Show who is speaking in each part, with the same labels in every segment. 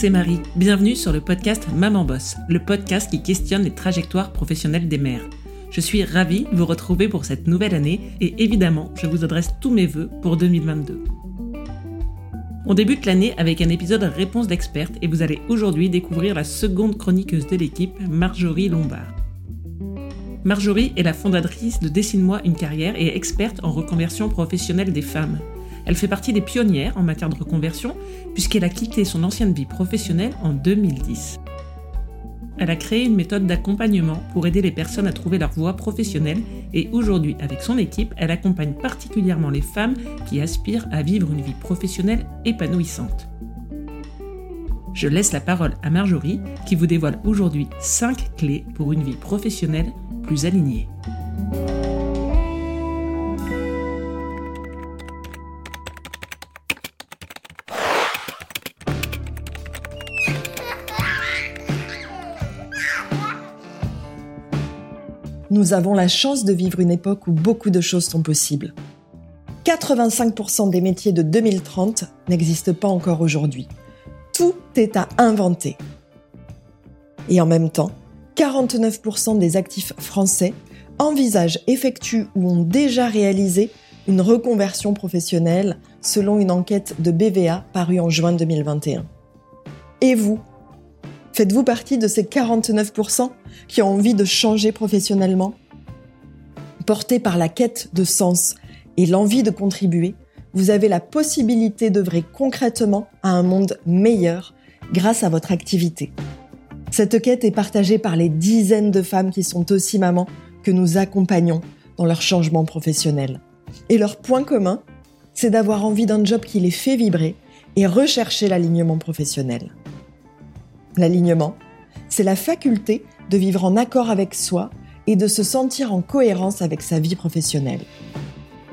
Speaker 1: c'est Marie. Bienvenue sur le podcast Maman Boss, le podcast qui questionne les trajectoires professionnelles des mères. Je suis ravie de vous retrouver pour cette nouvelle année et évidemment, je vous adresse tous mes voeux pour 2022. On débute l'année avec un épisode réponse d'experte et vous allez aujourd'hui découvrir la seconde chroniqueuse de l'équipe, Marjorie Lombard. Marjorie est la fondatrice de Dessine-moi une carrière et experte en reconversion professionnelle des femmes. Elle fait partie des pionnières en matière de reconversion puisqu'elle a quitté son ancienne vie professionnelle en 2010. Elle a créé une méthode d'accompagnement pour aider les personnes à trouver leur voie professionnelle et aujourd'hui, avec son équipe, elle accompagne particulièrement les femmes qui aspirent à vivre une vie professionnelle épanouissante. Je laisse la parole à Marjorie qui vous dévoile aujourd'hui 5 clés pour une vie professionnelle plus alignée.
Speaker 2: Nous avons la chance de vivre une époque où beaucoup de choses sont possibles. 85% des métiers de 2030 n'existent pas encore aujourd'hui. Tout est à inventer. Et en même temps, 49% des actifs français envisagent, effectuent ou ont déjà réalisé une reconversion professionnelle selon une enquête de BVA parue en juin 2021. Et vous Faites-vous partie de ces 49% qui ont envie de changer professionnellement? Porté par la quête de sens et l'envie de contribuer, vous avez la possibilité d'œuvrer concrètement à un monde meilleur grâce à votre activité. Cette quête est partagée par les dizaines de femmes qui sont aussi mamans que nous accompagnons dans leur changement professionnel. Et leur point commun, c'est d'avoir envie d'un job qui les fait vibrer et rechercher l'alignement professionnel. L'alignement, c'est la faculté de vivre en accord avec soi et de se sentir en cohérence avec sa vie professionnelle.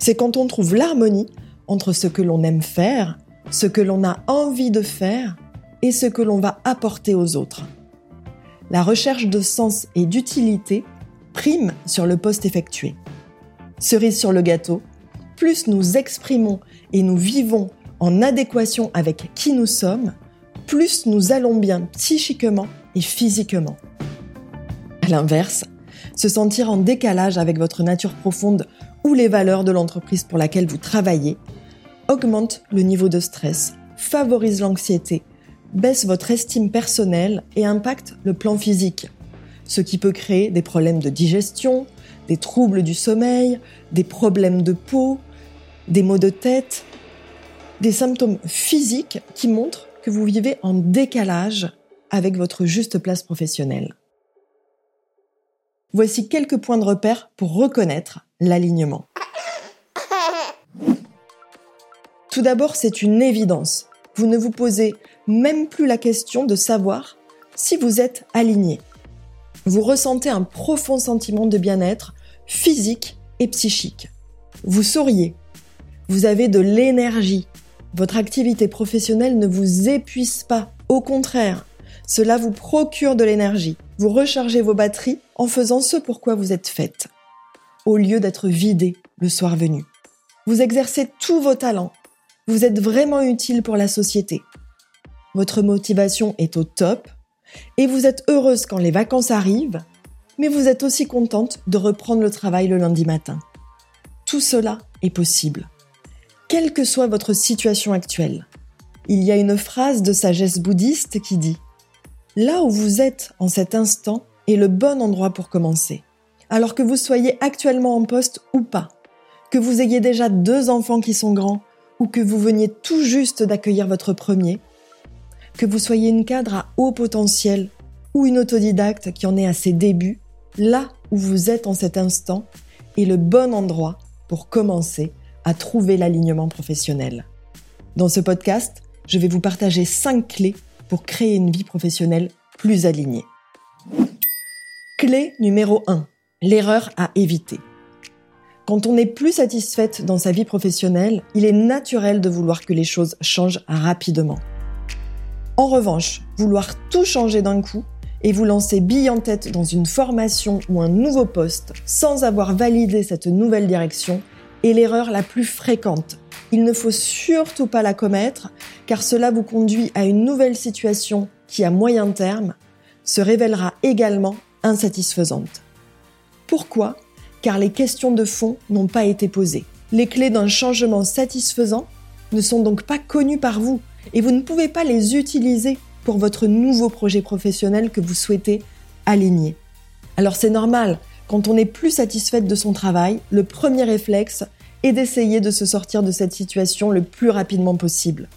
Speaker 2: C'est quand on trouve l'harmonie entre ce que l'on aime faire, ce que l'on a envie de faire et ce que l'on va apporter aux autres. La recherche de sens et d'utilité prime sur le poste effectué. Cerise sur le gâteau, plus nous exprimons et nous vivons en adéquation avec qui nous sommes, plus nous allons bien psychiquement et physiquement. À l'inverse, se sentir en décalage avec votre nature profonde ou les valeurs de l'entreprise pour laquelle vous travaillez augmente le niveau de stress, favorise l'anxiété, baisse votre estime personnelle et impacte le plan physique, ce qui peut créer des problèmes de digestion, des troubles du sommeil, des problèmes de peau, des maux de tête, des symptômes physiques qui montrent vous vivez en décalage avec votre juste place professionnelle. Voici quelques points de repère pour reconnaître l'alignement. Tout d'abord, c'est une évidence. Vous ne vous posez même plus la question de savoir si vous êtes aligné. Vous ressentez un profond sentiment de bien-être physique et psychique. Vous souriez. Vous avez de l'énergie votre activité professionnelle ne vous épuise pas. Au contraire, cela vous procure de l'énergie. Vous rechargez vos batteries en faisant ce pour quoi vous êtes faite, au lieu d'être vidé le soir venu. Vous exercez tous vos talents. Vous êtes vraiment utile pour la société. Votre motivation est au top et vous êtes heureuse quand les vacances arrivent, mais vous êtes aussi contente de reprendre le travail le lundi matin. Tout cela est possible quelle que soit votre situation actuelle. Il y a une phrase de sagesse bouddhiste qui dit ⁇ Là où vous êtes en cet instant est le bon endroit pour commencer. Alors que vous soyez actuellement en poste ou pas, que vous ayez déjà deux enfants qui sont grands ou que vous veniez tout juste d'accueillir votre premier, que vous soyez une cadre à haut potentiel ou une autodidacte qui en est à ses débuts, là où vous êtes en cet instant est le bon endroit pour commencer à trouver l'alignement professionnel. Dans ce podcast, je vais vous partager 5 clés pour créer une vie professionnelle plus alignée. Clé numéro 1. L'erreur à éviter. Quand on n'est plus satisfaite dans sa vie professionnelle, il est naturel de vouloir que les choses changent rapidement. En revanche, vouloir tout changer d'un coup et vous lancer bille en tête dans une formation ou un nouveau poste sans avoir validé cette nouvelle direction est l'erreur la plus fréquente il ne faut surtout pas la commettre car cela vous conduit à une nouvelle situation qui, à moyen terme, se révélera également insatisfaisante. Pourquoi? Car les questions de fond n'ont pas été posées. Les clés d'un changement satisfaisant ne sont donc pas connues par vous et vous ne pouvez pas les utiliser pour votre nouveau projet professionnel que vous souhaitez aligner. Alors c'est normal, quand on n'est plus satisfaite de son travail, le premier réflexe est d'essayer de se sortir de cette situation le plus rapidement possible.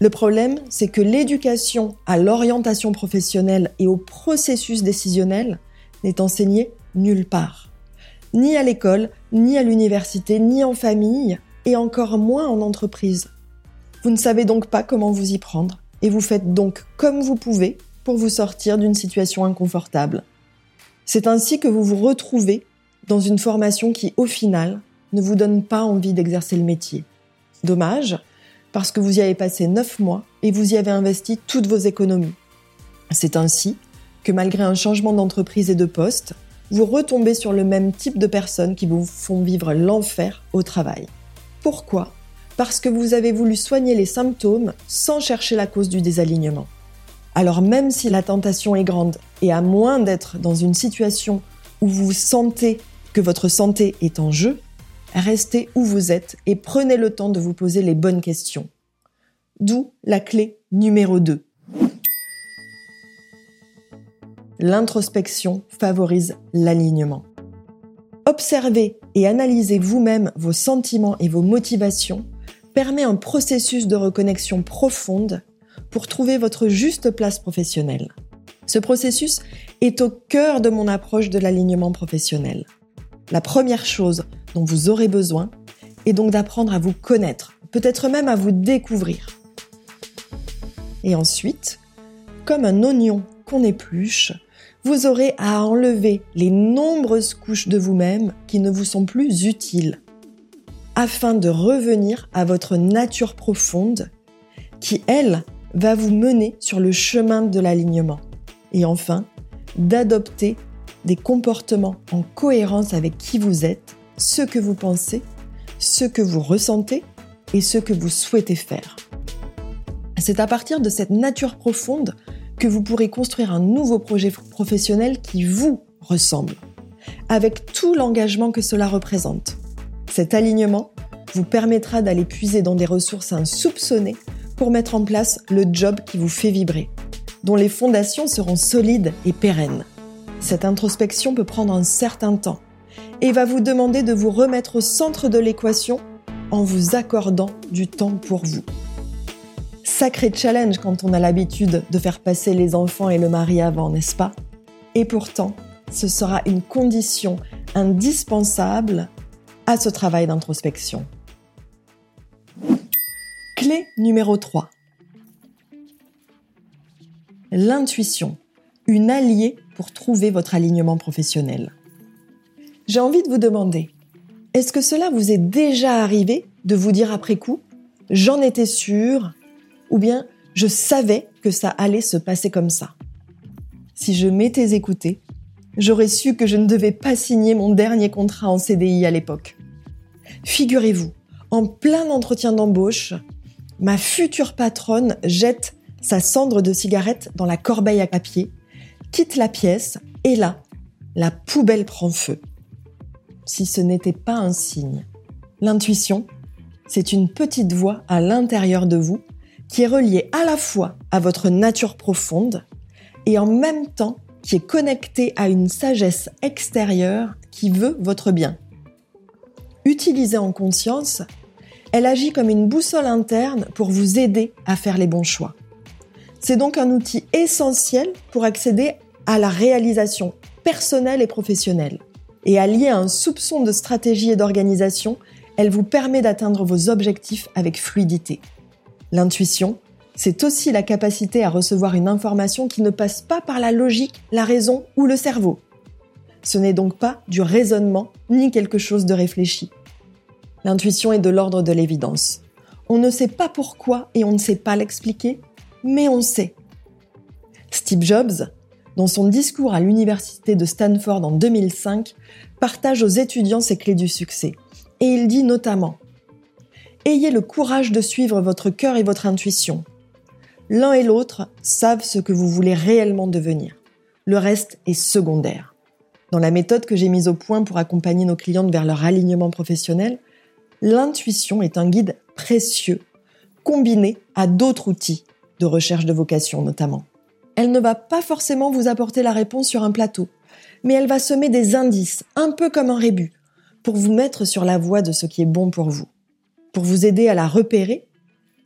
Speaker 2: Le problème, c'est que l'éducation à l'orientation professionnelle et au processus décisionnel n'est enseignée nulle part. Ni à l'école, ni à l'université, ni en famille, et encore moins en entreprise. Vous ne savez donc pas comment vous y prendre, et vous faites donc comme vous pouvez pour vous sortir d'une situation inconfortable. C'est ainsi que vous vous retrouvez dans une formation qui, au final, ne vous donne pas envie d'exercer le métier. Dommage, parce que vous y avez passé neuf mois et vous y avez investi toutes vos économies. C'est ainsi que malgré un changement d'entreprise et de poste, vous retombez sur le même type de personnes qui vous font vivre l'enfer au travail. Pourquoi? Parce que vous avez voulu soigner les symptômes sans chercher la cause du désalignement. Alors même si la tentation est grande et à moins d'être dans une situation où vous sentez que votre santé est en jeu, restez où vous êtes et prenez le temps de vous poser les bonnes questions. D'où la clé numéro 2. L'introspection favorise l'alignement. Observer et analyser vous-même vos sentiments et vos motivations permet un processus de reconnexion profonde pour trouver votre juste place professionnelle. Ce processus est au cœur de mon approche de l'alignement professionnel. La première chose dont vous aurez besoin est donc d'apprendre à vous connaître, peut-être même à vous découvrir. Et ensuite, comme un oignon qu'on épluche, vous aurez à enlever les nombreuses couches de vous-même qui ne vous sont plus utiles, afin de revenir à votre nature profonde, qui, elle, va vous mener sur le chemin de l'alignement. Et enfin, d'adopter des comportements en cohérence avec qui vous êtes ce que vous pensez, ce que vous ressentez et ce que vous souhaitez faire. C'est à partir de cette nature profonde que vous pourrez construire un nouveau projet professionnel qui vous ressemble, avec tout l'engagement que cela représente. Cet alignement vous permettra d'aller puiser dans des ressources insoupçonnées pour mettre en place le job qui vous fait vibrer, dont les fondations seront solides et pérennes. Cette introspection peut prendre un certain temps, et va vous demander de vous remettre au centre de l'équation en vous accordant du temps pour vous. Sacré challenge quand on a l'habitude de faire passer les enfants et le mari avant, n'est-ce pas? Et pourtant, ce sera une condition indispensable à ce travail d'introspection. Clé numéro 3. L'intuition, une alliée pour trouver votre alignement professionnel. J'ai envie de vous demander, est-ce que cela vous est déjà arrivé de vous dire après coup, j'en étais sûr, ou bien je savais que ça allait se passer comme ça? Si je m'étais écouté, j'aurais su que je ne devais pas signer mon dernier contrat en CDI à l'époque. Figurez-vous, en plein entretien d'embauche, ma future patronne jette sa cendre de cigarette dans la corbeille à papier, quitte la pièce, et là, la poubelle prend feu si ce n'était pas un signe. L'intuition, c'est une petite voix à l'intérieur de vous qui est reliée à la fois à votre nature profonde et en même temps qui est connectée à une sagesse extérieure qui veut votre bien. Utilisée en conscience, elle agit comme une boussole interne pour vous aider à faire les bons choix. C'est donc un outil essentiel pour accéder à la réalisation personnelle et professionnelle et alliée à un soupçon de stratégie et d'organisation, elle vous permet d'atteindre vos objectifs avec fluidité. L'intuition, c'est aussi la capacité à recevoir une information qui ne passe pas par la logique, la raison ou le cerveau. Ce n'est donc pas du raisonnement ni quelque chose de réfléchi. L'intuition est de l'ordre de l'évidence. On ne sait pas pourquoi et on ne sait pas l'expliquer, mais on sait. Steve Jobs, dans son discours à l'université de Stanford en 2005, partage aux étudiants ses clés du succès. Et il dit notamment Ayez le courage de suivre votre cœur et votre intuition. L'un et l'autre savent ce que vous voulez réellement devenir. Le reste est secondaire. Dans la méthode que j'ai mise au point pour accompagner nos clientes vers leur alignement professionnel, l'intuition est un guide précieux, combiné à d'autres outils de recherche de vocation notamment. Elle ne va pas forcément vous apporter la réponse sur un plateau, mais elle va semer des indices, un peu comme un rébut, pour vous mettre sur la voie de ce qui est bon pour vous. Pour vous aider à la repérer,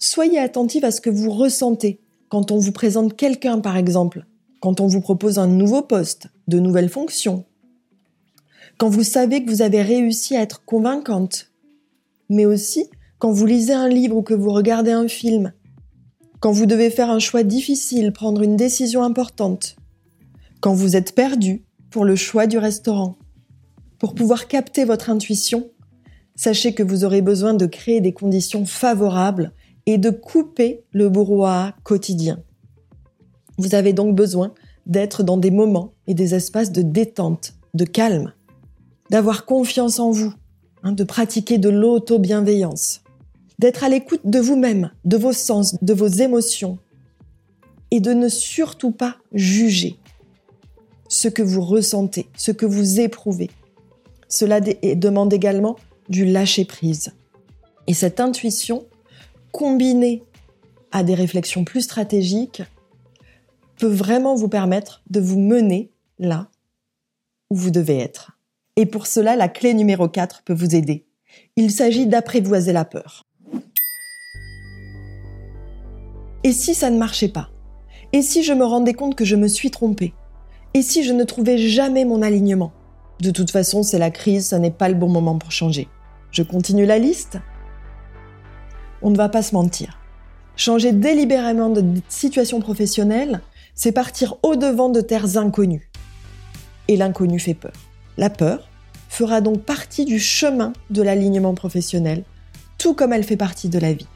Speaker 2: soyez attentive à ce que vous ressentez quand on vous présente quelqu'un par exemple, quand on vous propose un nouveau poste, de nouvelles fonctions, quand vous savez que vous avez réussi à être convaincante, mais aussi quand vous lisez un livre ou que vous regardez un film, quand vous devez faire un choix difficile, prendre une décision importante, quand vous êtes perdu pour le choix du restaurant. Pour pouvoir capter votre intuition, sachez que vous aurez besoin de créer des conditions favorables et de couper le brouhaha quotidien. Vous avez donc besoin d'être dans des moments et des espaces de détente, de calme, d'avoir confiance en vous, hein, de pratiquer de l'auto-bienveillance d'être à l'écoute de vous-même, de vos sens, de vos émotions, et de ne surtout pas juger ce que vous ressentez, ce que vous éprouvez. Cela demande également du lâcher-prise. Et cette intuition, combinée à des réflexions plus stratégiques, peut vraiment vous permettre de vous mener là où vous devez être. Et pour cela, la clé numéro 4 peut vous aider. Il s'agit d'apprivoiser la peur. Et si ça ne marchait pas? Et si je me rendais compte que je me suis trompée? Et si je ne trouvais jamais mon alignement? De toute façon, c'est la crise, ça n'est pas le bon moment pour changer. Je continue la liste On ne va pas se mentir. Changer délibérément de situation professionnelle, c'est partir au-devant de terres inconnues. Et l'inconnu fait peur. La peur fera donc partie du chemin de l'alignement professionnel, tout comme elle fait partie de la vie.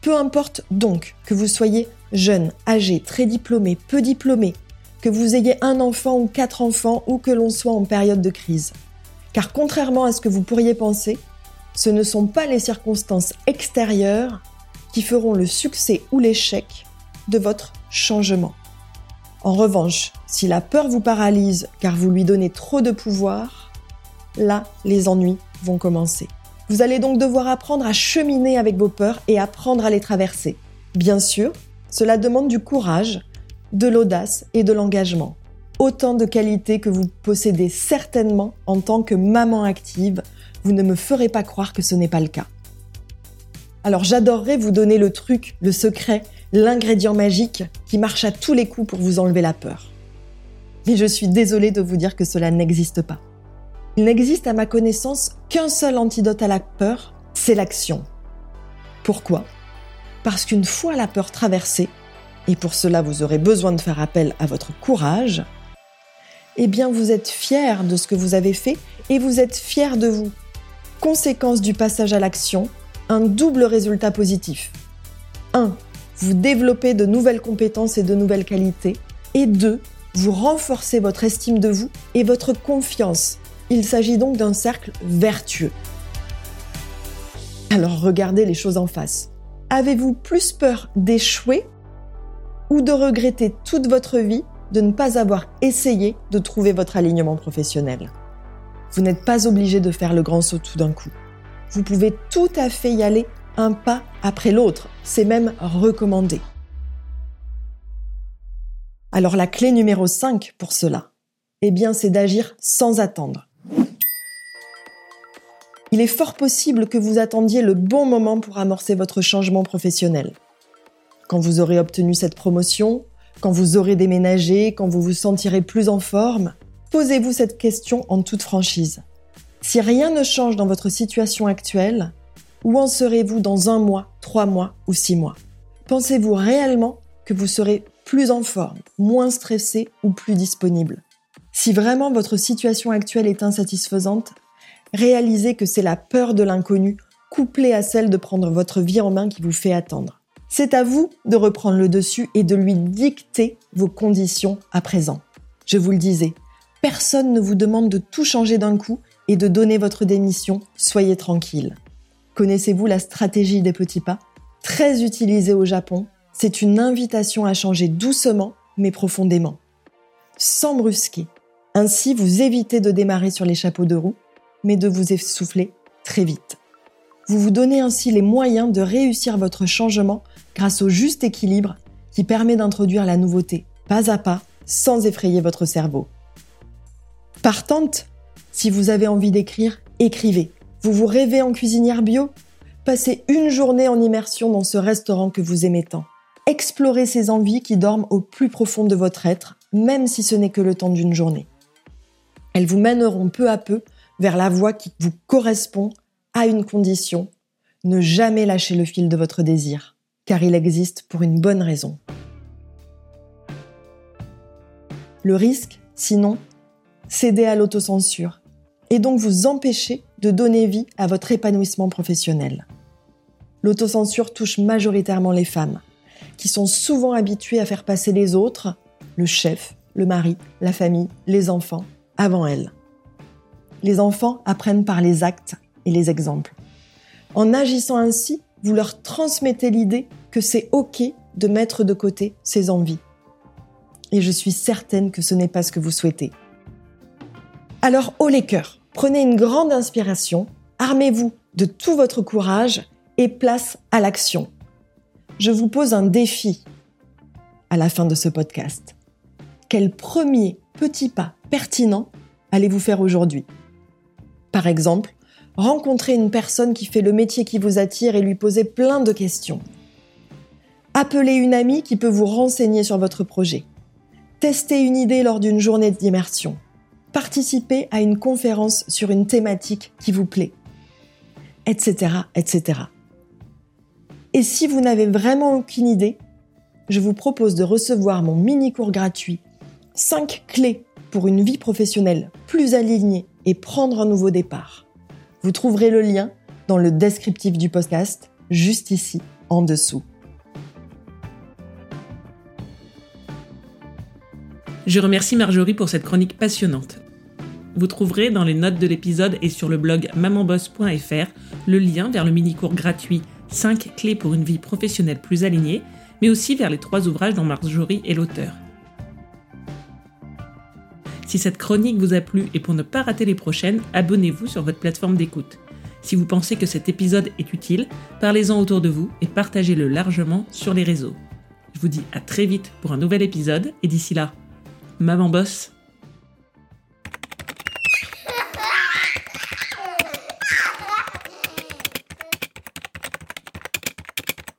Speaker 2: Peu importe donc que vous soyez jeune, âgé, très diplômé, peu diplômé, que vous ayez un enfant ou quatre enfants ou que l'on soit en période de crise. Car contrairement à ce que vous pourriez penser, ce ne sont pas les circonstances extérieures qui feront le succès ou l'échec de votre changement. En revanche, si la peur vous paralyse car vous lui donnez trop de pouvoir, là, les ennuis vont commencer. Vous allez donc devoir apprendre à cheminer avec vos peurs et apprendre à les traverser. Bien sûr, cela demande du courage, de l'audace et de l'engagement. Autant de qualités que vous possédez certainement en tant que maman active. Vous ne me ferez pas croire que ce n'est pas le cas. Alors j'adorerais vous donner le truc, le secret, l'ingrédient magique qui marche à tous les coups pour vous enlever la peur. Mais je suis désolée de vous dire que cela n'existe pas. Il n'existe à ma connaissance qu'un seul antidote à la peur, c'est l'action. Pourquoi? Parce qu'une fois la peur traversée, et pour cela vous aurez besoin de faire appel à votre courage, eh bien vous êtes fier de ce que vous avez fait et vous êtes fier de vous. Conséquence du passage à l'action, un double résultat positif. 1. Vous développez de nouvelles compétences et de nouvelles qualités. Et 2. Vous renforcez votre estime de vous et votre confiance il s'agit donc d'un cercle vertueux. Alors regardez les choses en face. Avez-vous plus peur d'échouer ou de regretter toute votre vie de ne pas avoir essayé de trouver votre alignement professionnel? Vous n'êtes pas obligé de faire le grand saut tout d'un coup. Vous pouvez tout à fait y aller un pas après l'autre. C'est même recommandé. Alors la clé numéro 5 pour cela, eh bien c'est d'agir sans attendre. Il est fort possible que vous attendiez le bon moment pour amorcer votre changement professionnel. Quand vous aurez obtenu cette promotion, quand vous aurez déménagé, quand vous vous sentirez plus en forme, posez-vous cette question en toute franchise. Si rien ne change dans votre situation actuelle, où en serez-vous dans un mois, trois mois ou six mois? Pensez-vous réellement que vous serez plus en forme, moins stressé ou plus disponible? Si vraiment votre situation actuelle est insatisfaisante, réalisez que c'est la peur de l'inconnu couplée à celle de prendre votre vie en main qui vous fait attendre. C'est à vous de reprendre le dessus et de lui dicter vos conditions à présent. Je vous le disais, personne ne vous demande de tout changer d'un coup et de donner votre démission, soyez tranquille. Connaissez-vous la stratégie des petits pas? Très utilisée au Japon, c'est une invitation à changer doucement mais profondément, sans brusquer. Ainsi, vous évitez de démarrer sur les chapeaux de roue, mais de vous essouffler très vite. Vous vous donnez ainsi les moyens de réussir votre changement grâce au juste équilibre qui permet d'introduire la nouveauté pas à pas sans effrayer votre cerveau. Partante, si vous avez envie d'écrire, écrivez. Vous vous rêvez en cuisinière bio? Passez une journée en immersion dans ce restaurant que vous aimez tant. Explorez ces envies qui dorment au plus profond de votre être, même si ce n'est que le temps d'une journée. Elles vous mèneront peu à peu vers la voie qui vous correspond à une condition, ne jamais lâcher le fil de votre désir, car il existe pour une bonne raison. Le risque, sinon, céder à l'autocensure et donc vous empêcher de donner vie à votre épanouissement professionnel. L'autocensure touche majoritairement les femmes, qui sont souvent habituées à faire passer les autres, le chef, le mari, la famille, les enfants, avant elles. Les enfants apprennent par les actes et les exemples. En agissant ainsi, vous leur transmettez l'idée que c'est OK de mettre de côté ses envies. Et je suis certaine que ce n'est pas ce que vous souhaitez. Alors, haut les cœurs, prenez une grande inspiration, armez-vous de tout votre courage et place à l'action. Je vous pose un défi à la fin de ce podcast. Quel premier petit pas pertinent allez-vous faire aujourd'hui? Par exemple, rencontrer une personne qui fait le métier qui vous attire et lui poser plein de questions. Appelez une amie qui peut vous renseigner sur votre projet. Testez une idée lors d'une journée d'immersion participer à une conférence sur une thématique qui vous plaît, etc., etc. Et si vous n'avez vraiment aucune idée, je vous propose de recevoir mon mini-cours gratuit 5 clés pour une vie professionnelle plus alignée et prendre un nouveau départ. Vous trouverez le lien dans le descriptif du podcast, juste ici, en dessous.
Speaker 1: Je remercie Marjorie pour cette chronique passionnante. Vous trouverez dans les notes de l'épisode et sur le blog mamanboss.fr le lien vers le mini-cours gratuit 5 clés pour une vie professionnelle plus alignée, mais aussi vers les trois ouvrages dont Marjorie est l'auteur. Si cette chronique vous a plu et pour ne pas rater les prochaines, abonnez-vous sur votre plateforme d'écoute. Si vous pensez que cet épisode est utile, parlez-en autour de vous et partagez-le largement sur les réseaux. Je vous dis à très vite pour un nouvel épisode et d'ici là, Maman Boss